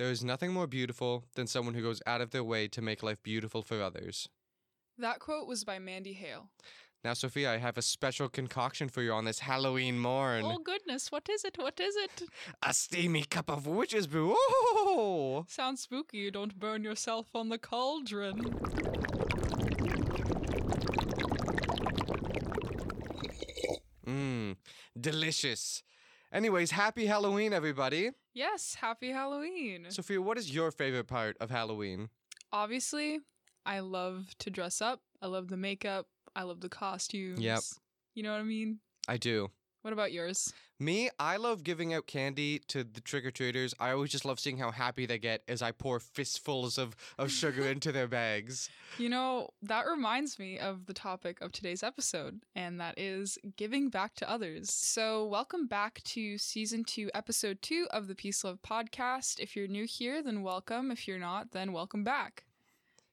There is nothing more beautiful than someone who goes out of their way to make life beautiful for others. That quote was by Mandy Hale. Now, Sophia, I have a special concoction for you on this Halloween morn. Oh goodness, what is it? What is it? A steamy cup of witch's brew. Oh! Sounds spooky. You don't burn yourself on the cauldron. Mmm, delicious. Anyways, happy Halloween, everybody. Yes, happy Halloween. Sophia, what is your favorite part of Halloween? Obviously, I love to dress up. I love the makeup. I love the costumes. Yep. You know what I mean? I do. What about yours? Me, I love giving out candy to the trick or treaters. I always just love seeing how happy they get as I pour fistfuls of, of sugar into their bags. You know, that reminds me of the topic of today's episode, and that is giving back to others. So, welcome back to season two, episode two of the Peace Love podcast. If you're new here, then welcome. If you're not, then welcome back.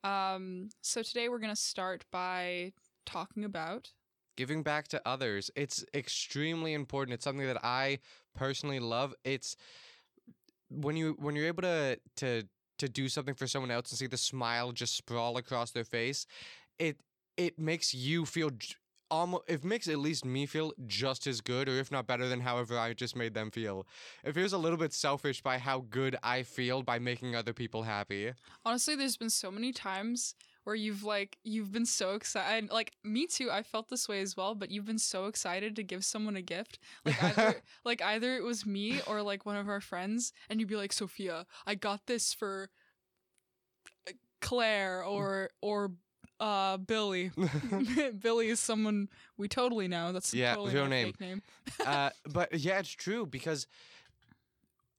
Um, so, today we're going to start by talking about Giving back to others. It's extremely important. It's something that I personally love. It's when you when you're able to to to do something for someone else and see the smile just sprawl across their face, it it makes you feel almost it makes at least me feel just as good or if not better than however I just made them feel. It feels a little bit selfish by how good I feel by making other people happy. honestly there's been so many times where you've like you've been so excited like me too i felt this way as well but you've been so excited to give someone a gift. Like either like either it was me or like one of our friends and you'd be like sophia i got this for uh, claire or or uh billy. Billy is someone we totally know. That's Yeah, totally real name. name. Uh, but yeah, it's true because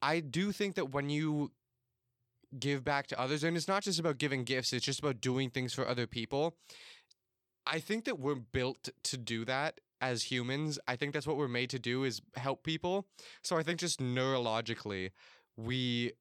I do think that when you give back to others, and it's not just about giving gifts, it's just about doing things for other people. I think that we're built to do that as humans. I think that's what we're made to do is help people. So I think just neurologically, we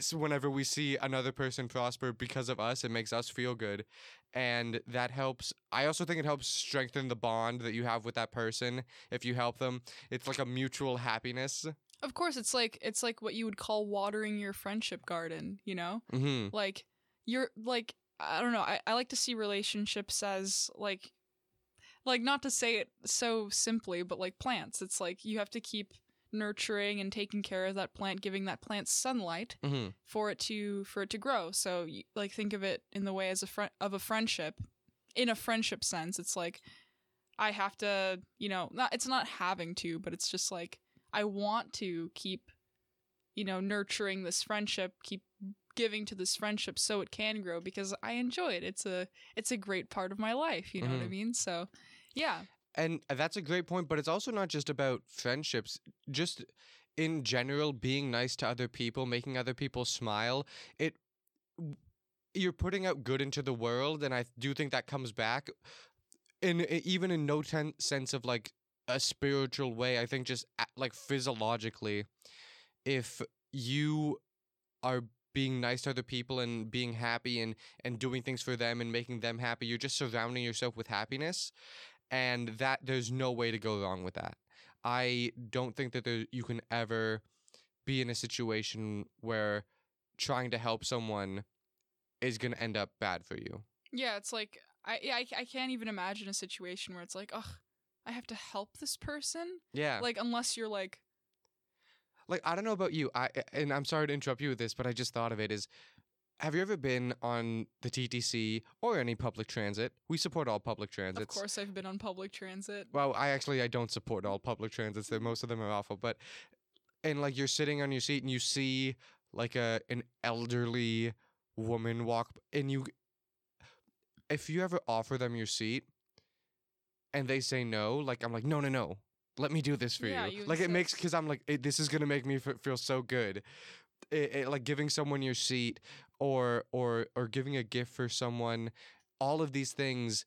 so whenever we see another person prosper because of us, it makes us feel good. And that helps. I also think it helps strengthen the bond that you have with that person if you help them. It's like a mutual happiness. Of course it's like it's like what you would call watering your friendship garden you know? Hmm like you're like i don't know I, I like to see relationships as like like not to say it so simply but like plants. It's like you have to keep nurturing and taking care of that plant giving that plant sunlight hmm for it to for it to grow. So like think of it in the way as a friend of a friendship in a friendship sense. It's like i have to you know not it's not having to but it's just like i want to keep you know nurturing this friendship keep giving to this friendship so it can grow because i enjoy it it's a it's a great part of my life you know what i Mhm. mean so yeah And that's a great point, but it's also not just about friendships. Just in general, being nice to other people, making other people smile. It you're putting out good into the world, and I do think that comes back. In even in no ten- sense of like a spiritual way, I think just like physiologically, if you are being nice to other people and being happy and and doing things for them and making them happy, you're just surrounding yourself with happiness and that there's no way to go wrong with that. I don't think that there, you can ever be in a situation where trying to help someone is going to end up bad for you. yeah it's like i I, I can't even imagine a situation where it's like ugh i have to help this person Yeah. Like unless you're like like I don't know about you. I and I'm sorry to interrupt you with this, but I just thought of it is have you ever been on the TTC or any public transit? We support all public transits. of course i've been on public transit Well, I actually I don't support all public transits. That most of them are awful, but and like you're sitting on your seat and you see like a an elderly woman walk and you if you ever offer them your seat and they say no, like I'm like no no no. Let me do this for Yeah, you. you Like it makes cuz I'm like it, this is to make me f- feel so good. It, it, like giving someone your seat or or or giving a gift for someone all of these things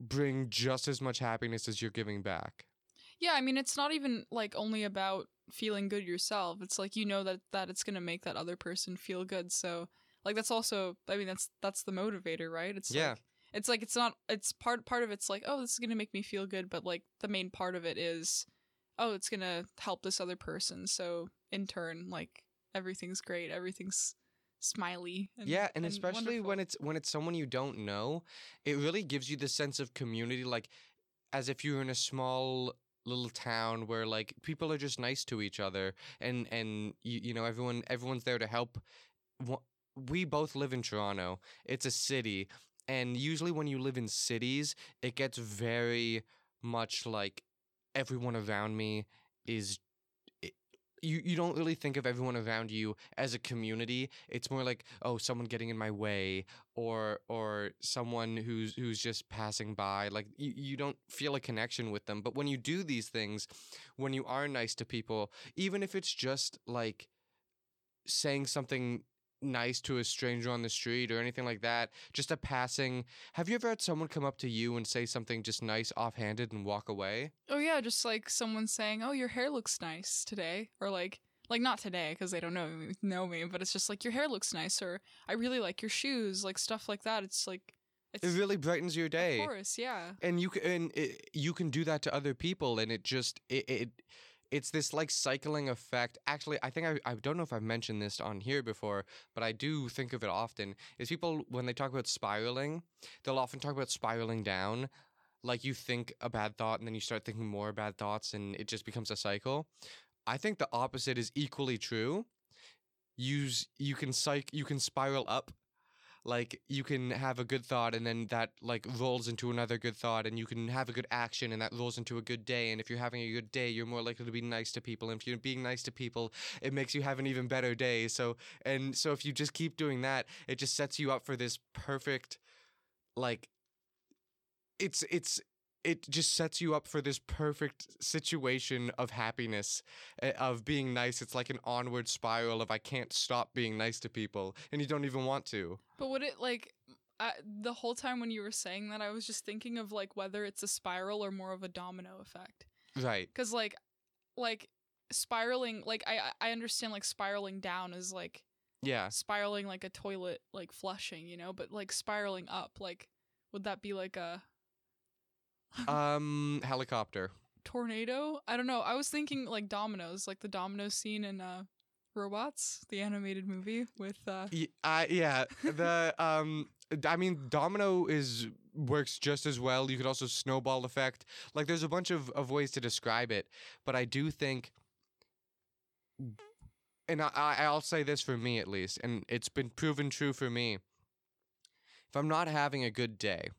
bring just as much happiness as you're giving back. Yeah, I mean, it's not even like only about feeling good yourself. It's like you know that that it's gonna make that other person feel good. So like that's also, I mean, that's that's the motivator, right? It's Yeah. Like, it's like it's not. It's part part of it's like oh this is gonna make me feel good, but like the main part of it is oh it's gonna help this other person. So in turn, like everything's great, everything's smiley. And, yeah, and, especially when it's when it's someone you don't know, it really gives you the sense of community, like as if you're in a small little town where like people are just nice to each other, and and you you know everyone everyone's there to help. We both live in Toronto. It's a city, and usually when you live in cities, it gets very much like everyone around me is. You, you don't really think of everyone around you as a community. It's more like oh someone getting in my way or or someone who's who's just passing by. Like you, you don't feel a connection with them. But when you do these things, when you are nice to people, even if it's just like saying something nice to a stranger on the street or anything like that, just a passing. Have you ever had someone come up to you and say something just nice offhanded and walk away? Oh yeah, just like someone saying, "Oh, your hair looks nice today," or like, like not today because they don't know me, know me, but it's just like your hair looks nice, or I really like your shoes, like stuff like that. It's like, it's It really brightens your day. of course, yeah, and you can and it, you can do that to other people and it just it, it it's this like cycling effect actually i think I, I don't know if i've mentioned this on here before but i do think of it often is people when they talk about spiraling they'll often talk about spiraling down like you think a bad thought and then you start thinking more bad thoughts and it just becomes a cycle. I think the opposite is equally true. Use you can psych you can spiral up like you can have a good thought and then that like rolls into another good thought and you can have a good action and that rolls into a good day and if you're having a good day you're more likely to be nice to people and if you're being nice to people it makes you have an even better day so and so if you just keep doing that it just sets you up for this perfect like it's it's it just sets you up for this perfect situation of happiness eh, of being nice it's like an onward spiral of i can't stop being nice to people and you don't even want to But would it like I, the whole time when you were saying that, I was just thinking of like whether it's a spiral or more of a domino effect. right Because like, like spiraling, like I I I understand like spiraling down is like yeah spiraling like a toilet like flushing, you know. But like spiraling up, like would that be like a um helicopter tornado? I don't know. I was thinking like dominoes, like the domino scene in uh Robots, the animated movie with uh Y- I yeah the um i mean domino is works just as well you could also snowball effect like there's a bunch of, of ways to describe it but i do think and I, I i'll say this for me at least and it's been proven true for me if i'm not having a good day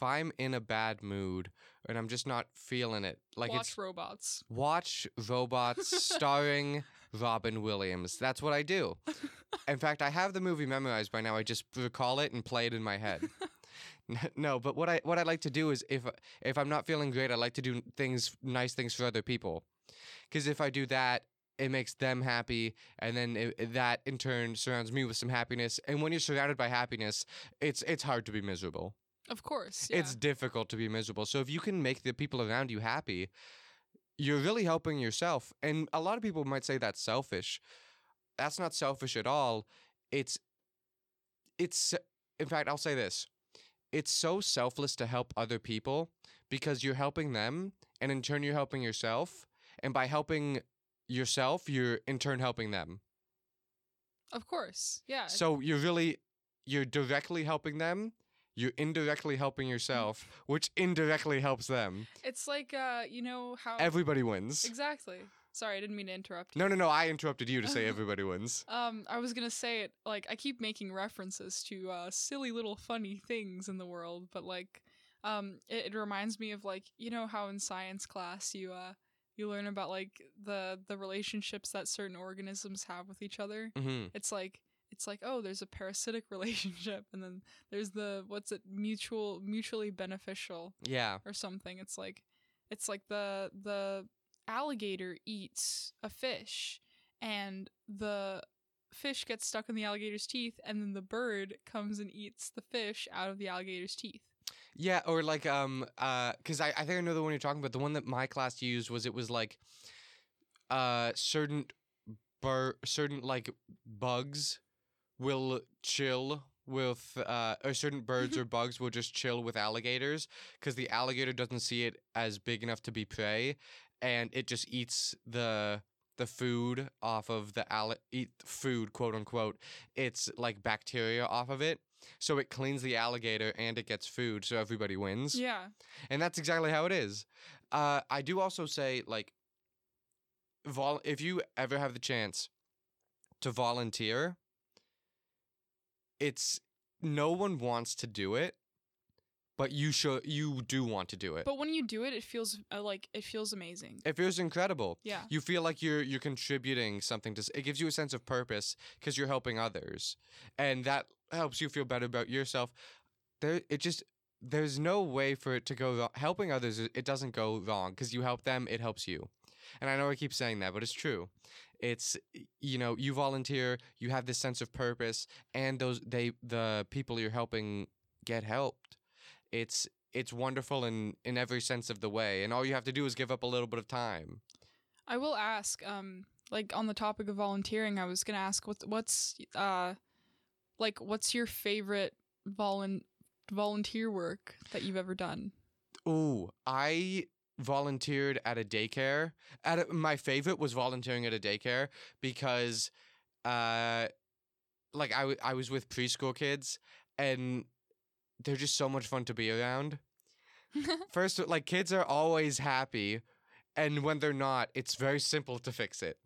if i'm in a bad mood and i'm just not feeling it like watch it's robots. watch robots starring Robin Williams. That's what I do. In fact, I have the movie memorized by now. I just recall it and play it in my head. No, but what I what I like to do is if if I'm not feeling great, I like to do things nice things for other people. Cuz if I do that, it makes them happy and then it, that in turn surrounds me with some happiness. And when you're surrounded by happiness, it's it's hard to be miserable. Of course, yeah. It's difficult to be miserable. So if you can make the people around you happy, you're really helping yourself. And a lot of people might say that's selfish. That's not selfish at all. It's it's in fact, I'll say this. It's so selfless to help other people because you're helping them and in turn you're helping yourself. And by helping yourself, you're in turn helping them. of course, yeah. So you're really you're directly helping them. You're indirectly helping yourself, which indirectly helps them. It's like uh, you know how Everybody wins. exactly. Sorry, I didn't mean to interrupt. No, no, no. I interrupted you to say everybody wins. Um, I was gonna say it like I keep making references to uh, silly little funny things in the world, but like, um, it, it reminds me of like you know how in science class you uh you learn about like the the relationships that certain organisms have with each other. hmm It's like it's like oh, there's a parasitic relationship, and then there's the what's it mutual mutually beneficial Yeah. or something. It's like it's like the the alligator eats a fish and the fish gets stuck in the alligator's teeth and then the bird comes and eats the fish out of the alligator's teeth. Yeah, or like um uh cuz I I think I know the one you're talking about. The one that my class used was it was like uh certain bur- certain like bugs will chill with uh or certain birds or bugs will just chill with alligators cuz the alligator doesn't see it as big enough to be prey and it just eats the the food off of the alli- eat food quote unquote it's like bacteria off of it. So it cleans the alligator and it gets food so everybody wins. Yeah. and that's exactly how it is. Uh, i do also say like vol- if you ever have the chance to volunteer it's no one wants to do it but you should you do want to do it But when you do it, it feels uh, like it feels amazing. it feels incredible Yeah. you feel like you're you're contributing something to it gives you a sense of purpose because you're helping others and that helps you feel better about yourself there it just there's no way for it to go wrong helping others it it doesn't go wrong because you help them it helps you and i know i keep saying that but it's true. It's you know you volunteer you have this sense of purpose and those they the people you're helping get helped. It's it's wonderful in in every sense of the way and all you have to do is give up a little bit of time. I will ask, um, like on the topic of volunteering, I was gonna ask what what's uh, like what's your favorite volun volunteer work that you've ever done? Ooh, I volunteered at a daycare. At a, my favorite was volunteering at a daycare because, uh, like I, w- I was with preschool kids and they're just so much fun to be around. First, like kids are always happy, and when they're not, it's very simple to fix it.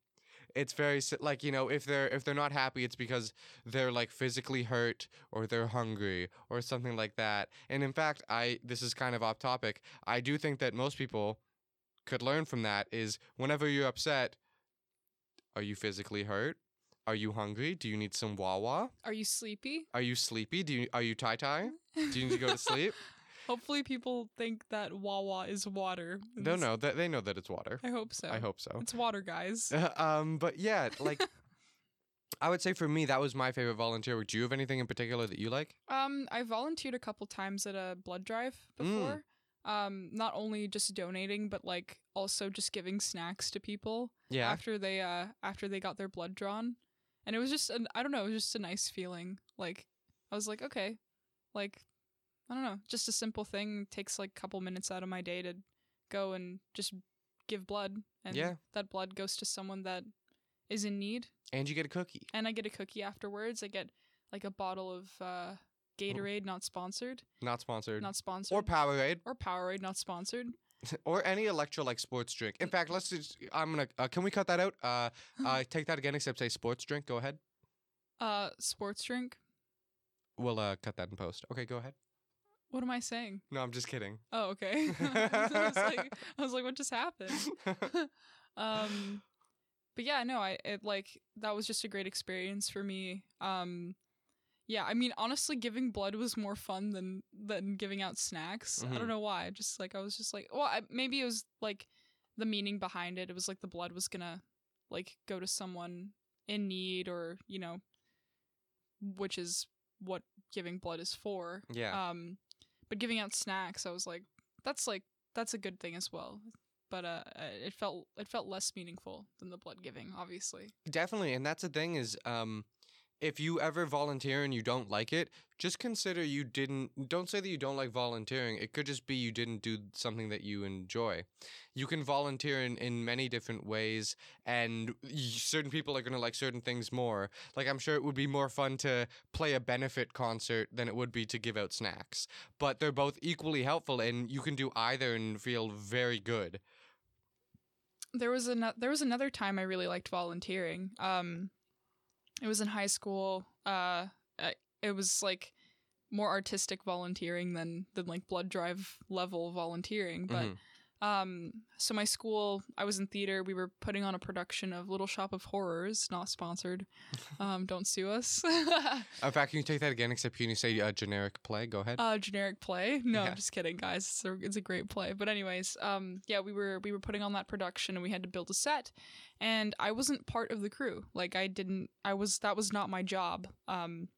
It's very like you know if they're if they're not happy, it's because they're like physically hurt or they're hungry or something like that. And in fact, I this is kind of off topic. I do think that most people could learn from that is whenever you're upset, are you physically hurt? Are you hungry? Do you need some Wawa? Are you sleepy? Are you sleepy? Do you are you tie tie? Do you need to go to sleep? Hopefully, people think that Wawa is water. no, no, they, they know that it's water. I hope so. I hope so. it's water, guys. um, but yeah, like I would say for me that was my favorite volunteer work. Do you have anything in particular that you like? Um, I volunteered a couple times at a blood drive Mm. before. Um, not only just donating, but like also just giving snacks to people Yeah. after they uh after they got their blood drawn, and it was just an I don't know, it was just a nice feeling. Like I was like, okay, like I don't know, just a simple thing takes like a couple minutes out of my day to go and just give blood, and Yeah. that blood goes to someone that is in need, And you get a cookie. and I get a cookie afterwards. I get like a bottle of uh, Gatorade, not sponsored, Not sponsored. not sponsored, or Powerade. or Powerade, not sponsored. or any electrolyte sports drink. In fact, let's just. I'm gonna. Uh, can we cut that out? Uh, uh, take that again. Except say sports drink. Go ahead. Uh, sports drink. We'll uh, cut that in post. Okay, go ahead. What am I saying? No, I'm just kidding. Oh, okay. I was like, I was like, what just happened? um, but yeah, no, I it like that was just a great experience for me. Um, yeah, I mean, honestly, giving blood was more fun than than giving out snacks. I Mhm. don't know why. Just like I was just like, well, I, maybe it was like the meaning behind it. It was like the blood was gonna like go to someone in need, or you know, which is what giving blood is for. yeah. Um, but giving out snacks, I was like, that's like that's a good thing as well. But uh, uh, it felt it felt less meaningful than the blood giving, obviously. Definitely, and that's the thing is, um, if you ever volunteer and you don't like it, just consider you didn't. Don't say that you don't like volunteering. It could just be you didn't do something that you enjoy. You can volunteer in, in many different ways, and certain people are gonna like certain things more. Like I'm sure it would be more fun to play a benefit concert than it would be to give out snacks. But they're both equally helpful, and you can do either and feel very good. There was an there was another time I really liked volunteering. Um, it was in high school. Uh, it was like more artistic volunteering than than like blood drive level volunteering, but. Mhm. Um, so my school, I was in theater. We were putting on a production of Little Shop of Horrors, not sponsored. Um, don't sue us. In fact, can you take that again? Except can you say a generic play? Go ahead. uh, generic play. No, Yeah. I'm just kidding, guys. It's a, it's a great play. But anyways, um, yeah, we were we were putting on that production and we had to build a set, and I wasn't part of the crew. Like I didn't. I was that was not my job. Um,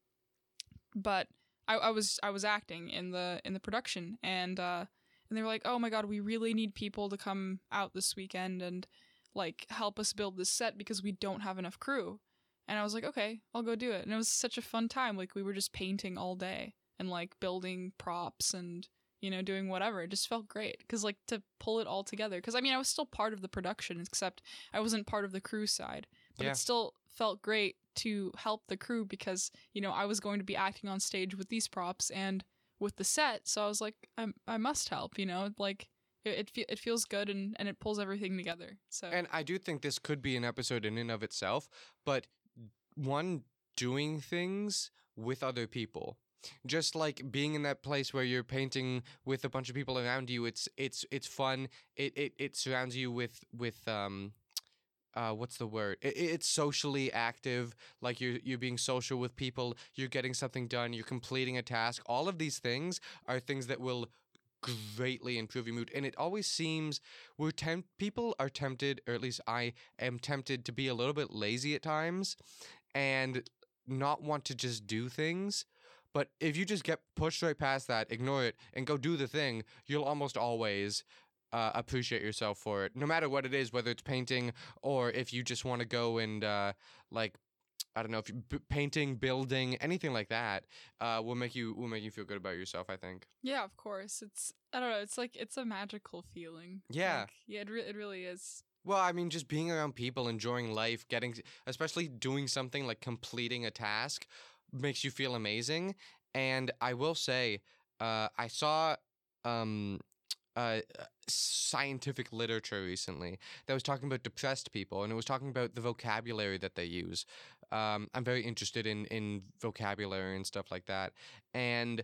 but I, I was I was acting in the in the production and uh and they were like, oh my god, we really need people to come out this weekend and like help us build this set because we don't have enough crew. And I was like, okay, I'll go do it. And it was such a fun time. Like we were just painting all day and like building props and you know, doing whatever. It just felt great because like to pull it all together. Because I mean, I was still part of the production, except I wasn't part of the crew side. But Yeah. it still felt great to help the crew because you know I was going to be acting on stage with these props and with the set. So I was like, I I must help. You know, like it it, fe- it feels good and and it pulls everything together. So And I do think this could be an episode in and of itself, but one doing things with other people. Just like being in that place where you're painting with a bunch of people around you, it's it's it's fun. It it, it surrounds you with with um uh, what's the word? It, it's socially active. Like you're you're being social with people. You're getting something done. You're completing a task. All of these things are things that will greatly improve your mood. And it always seems we're temp- people are tempted, or at least I am tempted to be a little bit lazy at times, and not want to just do things. But if you just get pushed right past that, ignore it, and go do the thing, you'll almost always uh, appreciate yourself for it, no matter what it is, whether it's painting or if you just want to go and uh, like I don't know if you b- painting, building, anything like that uh, will make you will make you feel good about yourself. I think. yeah, of course, it's I don't know. It's like it's a magical feeling. Yeah. Like, yeah, it re- it really is. Well, I mean, just being around people, enjoying life, getting, especially doing something like completing a task, makes you feel amazing. And I will say, uh, I saw um, uh, scientific literature recently that was talking about depressed people, and it was talking about the vocabulary that they use. Um, I'm very interested in in vocabulary and stuff like that, and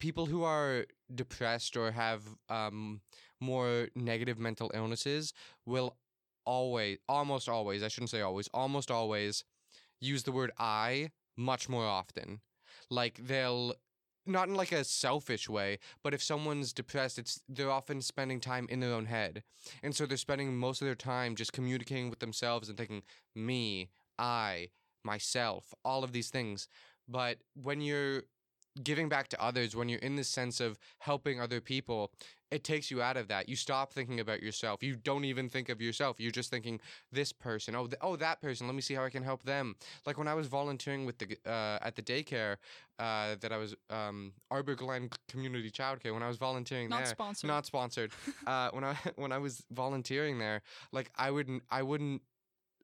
people who are depressed or have um, more negative mental illnesses will always, almost always, I shouldn't say always, almost always use the word I much more often. Like they'll not in like a selfish way, but if someone's depressed, it's they're often spending time in their own head. And so they're spending most of their time just communicating with themselves and thinking me, I, myself, all of these things. But when you're giving back to others, when you're in the sense of helping other people, it takes you out of that. You stop thinking about yourself. You don't even think of yourself. You're just thinking this person. Oh, th- oh, that person. Let me see how I can help them. Like when I was volunteering with the uh, at the daycare uh, that I was um, Arbor Glen Community Childcare. When I was volunteering Not there, sponsored. not sponsored. uh, when I when I was volunteering there, like I wouldn't I wouldn't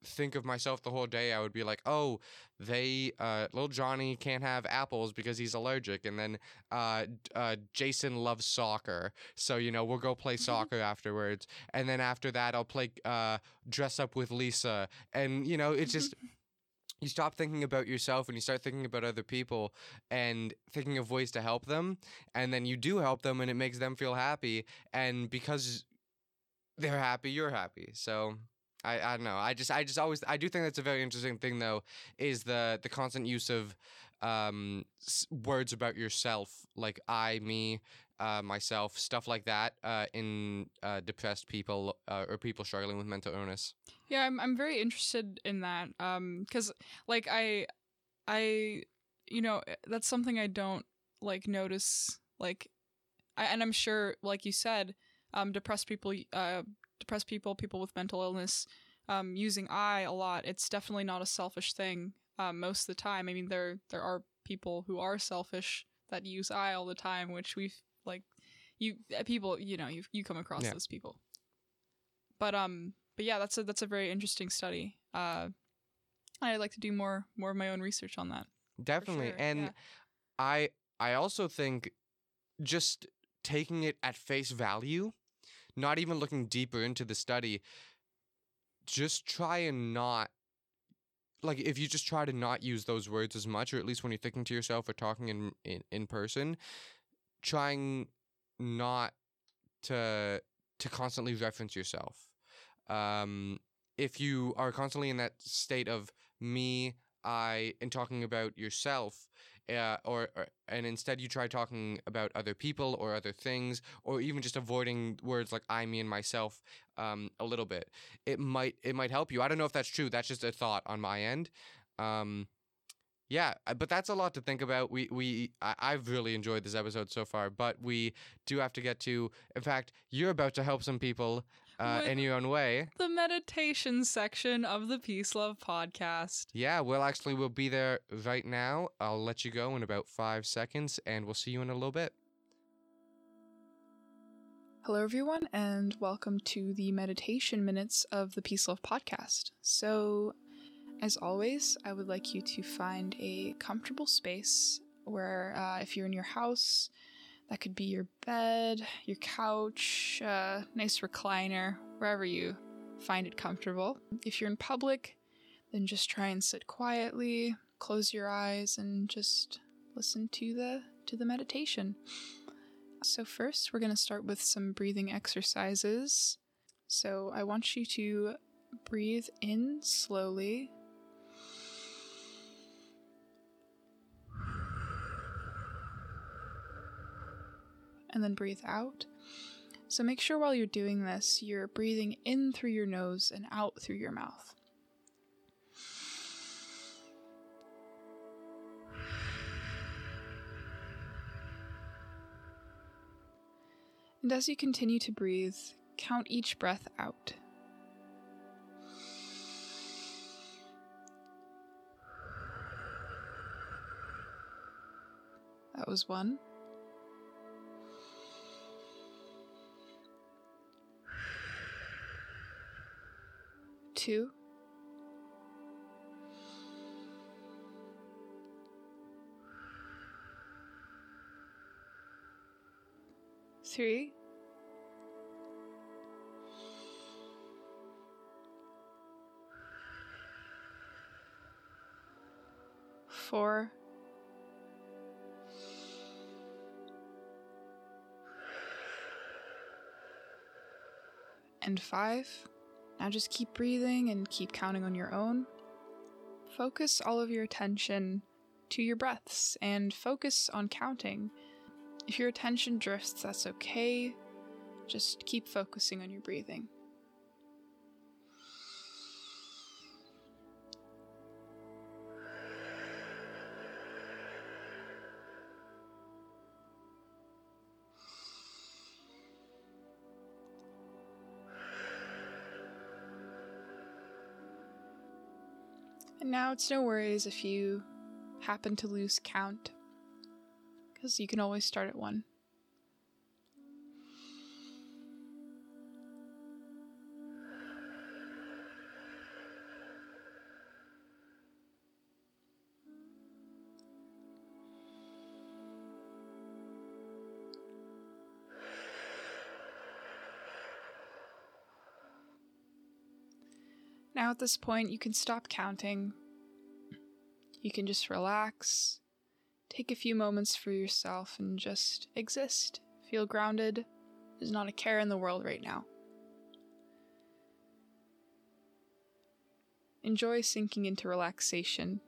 think of myself the whole day. I would be like, oh, they uh, little Johnny can't have apples because he's allergic, and then uh, uh, Jason loves soccer, so you know we'll go play soccer afterwards, and then after that I'll play uh, dress up with Lisa, and you know it's just. You stop thinking about yourself and you start thinking about other people and thinking of ways to help them. And then you do help them and it makes them feel happy. And because they're happy, you're happy. So I, I don't know. I just I just always I do think that's a very interesting thing though is the the constant use of um words about yourself like I me uh, myself stuff like that uh, in uh, depressed people uh, or people struggling with mental illness. Yeah, I'm I'm very interested in that. Um, because like I, I, you know, eh, that's something I don't like notice. Like, I, and I'm sure, like you said, um, depressed people, uh, depressed people, people with mental illness, um, using I a lot. It's definitely not a selfish thing. Um, most of the time, I mean, there there are people who are selfish that use I all the time, which we've like, you uh, people, you know, you you come across Yeah. those people. But um, but yeah, that's a that's a very interesting study. Uh, I'd like to do more more of my own research on that. Definitely. sure, and yeah. I I also think just taking it at face value, not even looking deeper into the study, just try and not like if you just try to not use those words as much or at least when you're thinking to yourself or talking in in, in person, trying not to to constantly reference yourself. Um if you are constantly in that state of me, I, and talking about yourself, uh, or, or and instead you try talking about other people or other things, or even just avoiding words like I, me, and myself um, a little bit. It might it might help you. I don't know if that's true. That's just a thought on my end. Um, yeah, uh, but that's a lot to think about. We we I, I've really enjoyed this episode so far, but we do have to get to. In fact, you're about to help some people uh, in your own way. The meditation section of the Peace Love podcast. Yeah, well, actually, we'll be there right now. I'll let you go in about five seconds, and we'll see you in a little bit. Hello, everyone, and welcome to the meditation minutes of the Peace Love podcast. So, as always, I would like you to find a comfortable space where, uh, if you're in your house, that could be your bed, your couch, uh, nice recliner, wherever you find it comfortable. If you're in public, then just try and sit quietly, close your eyes, and just listen to the to the meditation. So, first, we're going to start with some breathing exercises. So, I want you to breathe in slowly. And then breathe out. So, make sure while you're doing this, you're breathing in through your nose and out through your mouth. And as you continue to breathe, count each breath out. That was one. Two. Three. Four. And five. Now just keep breathing and keep counting on your own. Focus all of your attention to your breaths and focus on counting. If your attention drifts, that's okay. Just keep focusing on your breathing. Now it's no worries if you happen to lose count, because you can always start at one. Now, at this point, you can stop counting. You can just relax, take a few moments for yourself, and just exist. Feel grounded. There's not a care in the world right now. Enjoy sinking into relaxation.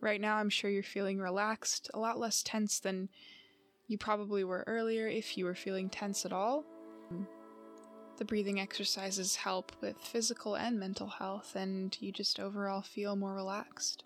Right now, I'm sure you're feeling relaxed, a lot less tense than you probably were earlier if you were feeling tense at all. The breathing exercises help with physical and mental health, and you just overall feel more relaxed.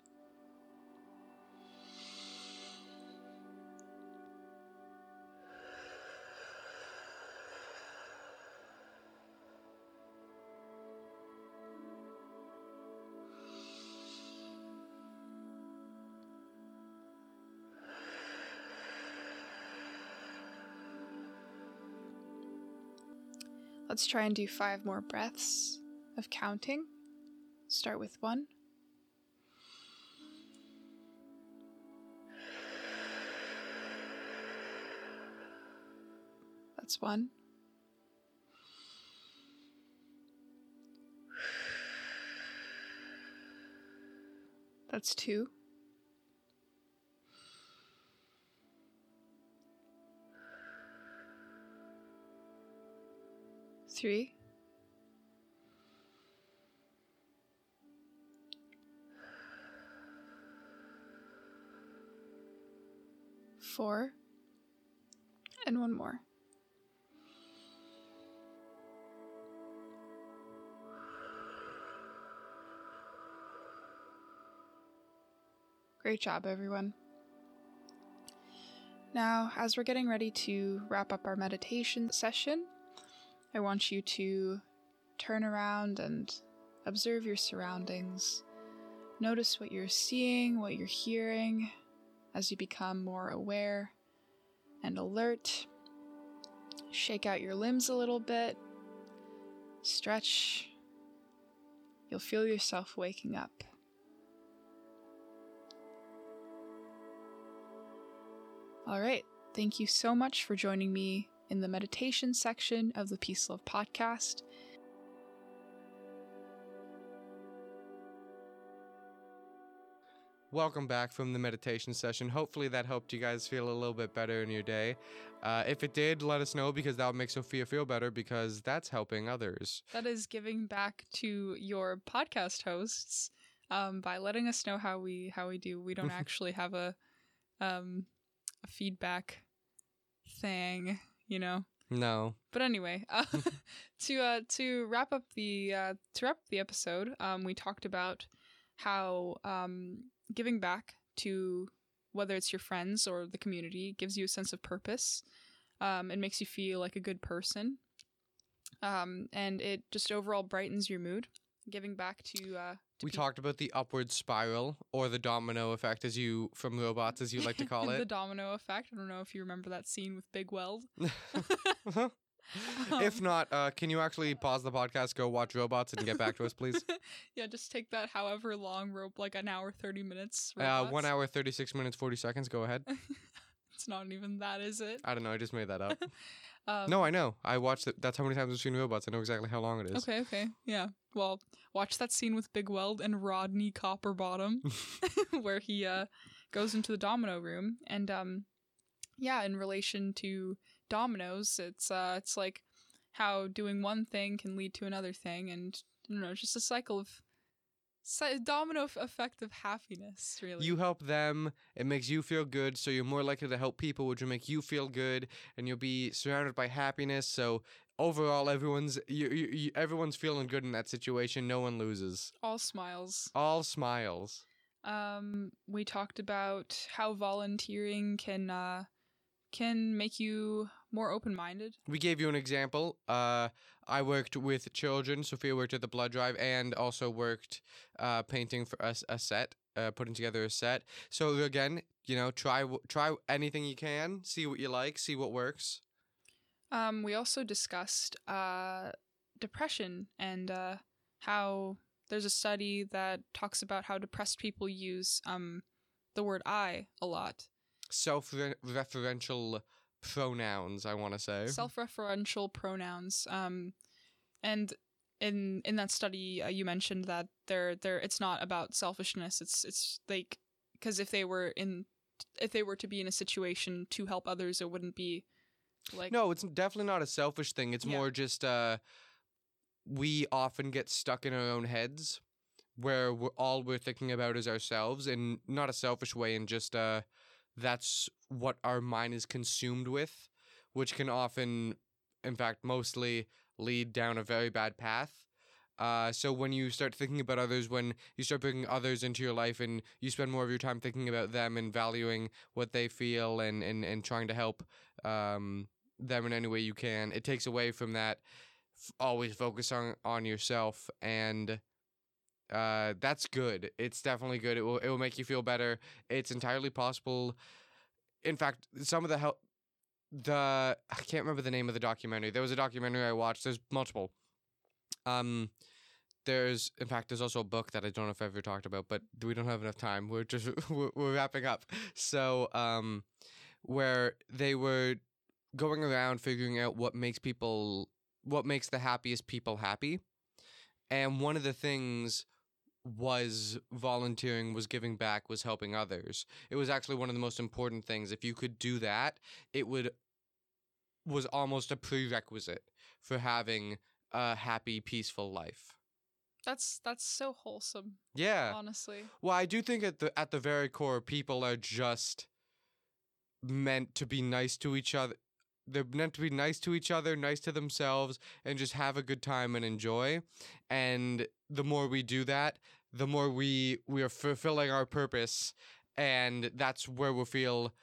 Let's try and do five more breaths of counting. Start with one. That's one. That's two. Three. Four. And one more. Great job, everyone. Now, as we're getting ready to wrap up our meditation session, I want you to turn around and observe your surroundings. Notice what you're seeing, what you're hearing as you become more aware. and alert. Shake out your limbs a little bit. Stretch. You'll feel yourself waking up. All right. Thank you so much for joining me in the meditation section of the Peace Love podcast. Welcome back from the meditation session. Hopefully, that helped you guys feel a little bit better in your day. Uh, if it did, let us know because that would make Sophia feel better because that's helping others. That is giving back to your podcast hosts um, by letting us know how we how we do. We don't actually have a um, a feedback thing, you know. No. But anyway, uh, to uh, to wrap up the uh, to wrap up the episode, um, we talked about how um, giving back to whether it's your friends or the community gives you a sense of purpose. Um, it makes you feel like a good person, um, and it just overall brightens your mood. Giving back to, uh, to We talked about the upward spiral or the domino effect, as you from robots, as you like to call it. the domino effect. I don't know if you remember that scene with Big Weld. if Um, not, uh, can you actually pause the podcast, go watch robots, and get back to us, please? yeah, just take that however long rope, like an hour, 30 minutes. Uh, one hour, 36 minutes, 40 seconds. Go ahead. It's not even that, is it? I don't know. I just made that up. Um, no, I know. I watched it. That's how many times I've seen robots. I know exactly how long it is. Okay, okay. Yeah. Well, watch that scene with Big Weld and Rodney Copperbottom where he uh goes into the domino room and um yeah, in relation to dominoes, it's uh it's like how doing one thing can lead to another thing and you know, just a cycle of domino effect of happiness, really. You help them, it makes you feel good, so you're more likely to help people, which will make you feel good, and you'll be surrounded by happiness. So overall, everyone's you, you, you, everyone's feeling good in that situation. No one loses. all smiles. All smiles. Um, we talked about how volunteering can uh, can make you more open minded. We gave you an example. Uh, I worked with children. Sophia worked at the blood drive and also worked uh, painting for us a set, uh, putting together a set. So again, you know, try try anything you can, see what you like, see what works. Um, we also discussed uh, depression and uh, how there's a study that talks about how depressed people use um, the word "I" a lot. Self-referential pronouns, I want to say. self-referential pronouns um and in in that study uh, you mentioned that they're they're it's not about selfishness it's it's like because if they were in if they were to be in a situation to help others it wouldn't be like no, it's definitely not a selfish thing. It's Yeah. more just uh, we often get stuck in our own heads where we're, all we're thinking about is ourselves and not a selfish way and just uh, that's what our mind is consumed with, which can often, in fact, mostly lead down a very bad path. Uh, so when you start thinking about others, when you start bringing others into your life and you spend more of your time thinking about them and valuing what they feel and, and, and trying to help um, them in any way you can, it takes away from that. F- always focus on, on yourself and uh, that's good. It's definitely good. It will it will make you feel better. It's entirely possible. In fact, some of the help the I can't remember the name of the documentary. There was a documentary I watched. There's multiple. Um, there's in fact there's also a book that I don't know if I've ever talked about, but we don't have enough time. We're just we're, we're wrapping up. So um, where they were going around figuring out what makes people what makes the happiest people happy, and one of the things was volunteering was giving back was helping others. It was actually one of the most important things. If you could do that it would was almost a prerequisite for having a happy peaceful life. That's that's so wholesome yeah. honestly. Well i do think at the at the very core people are just meant to be nice to each other they're meant to be nice to each other nice to themselves and just have a good time and enjoy. And the more we do that the more we we are fulfilling our purpose and that's where we'll feel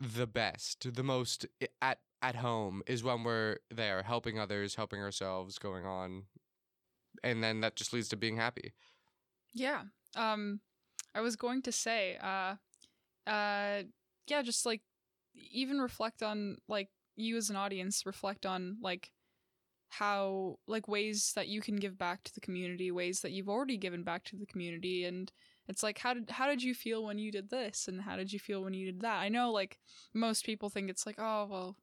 the best the most at at home is when we're there helping others helping ourselves going on and then that just leads to being happy. Yeah um i was going to say uh uh yeah just like even reflect on like you as an audience reflect on like how like ways that you can give back to the community, ways that you've already given back to the community and it's like how did how did you feel when you did this and how did you feel when you did that? I know like most people think it's like, "Oh, well,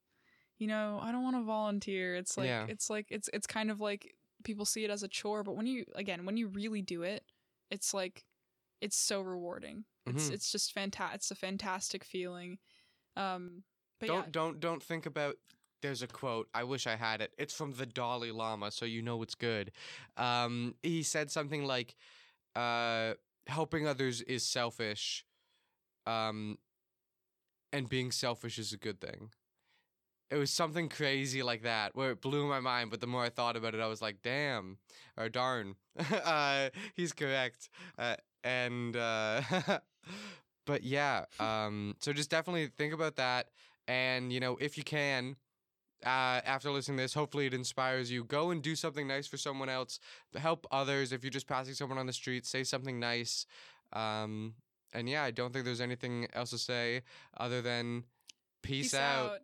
you know, I don't want to volunteer." It's like Yeah. it's like it's it's kind of like people see it as a chore, but when you again, when you really do it, it's like it's so rewarding. It's Mhm. it's just fantastic. It's a fantastic feeling. Um but don't yeah, don't don't think about there's a quote i wish i had it. It's from the dalai lama so you know it's good. Um he said something like uh helping others is selfish um and being selfish is a good thing. It was something crazy like that where it blew my mind but the more i thought about it i was like damn or darn. Uh he's correct. Uh, and uh but yeah um so just definitely think about that and you know if you can uh, after listening to this hopefully it inspires you. Go and do something nice for someone else help others. If you're just passing someone on the street say something nice. Um and yeah i don't think there's anything else to say other than peace, out.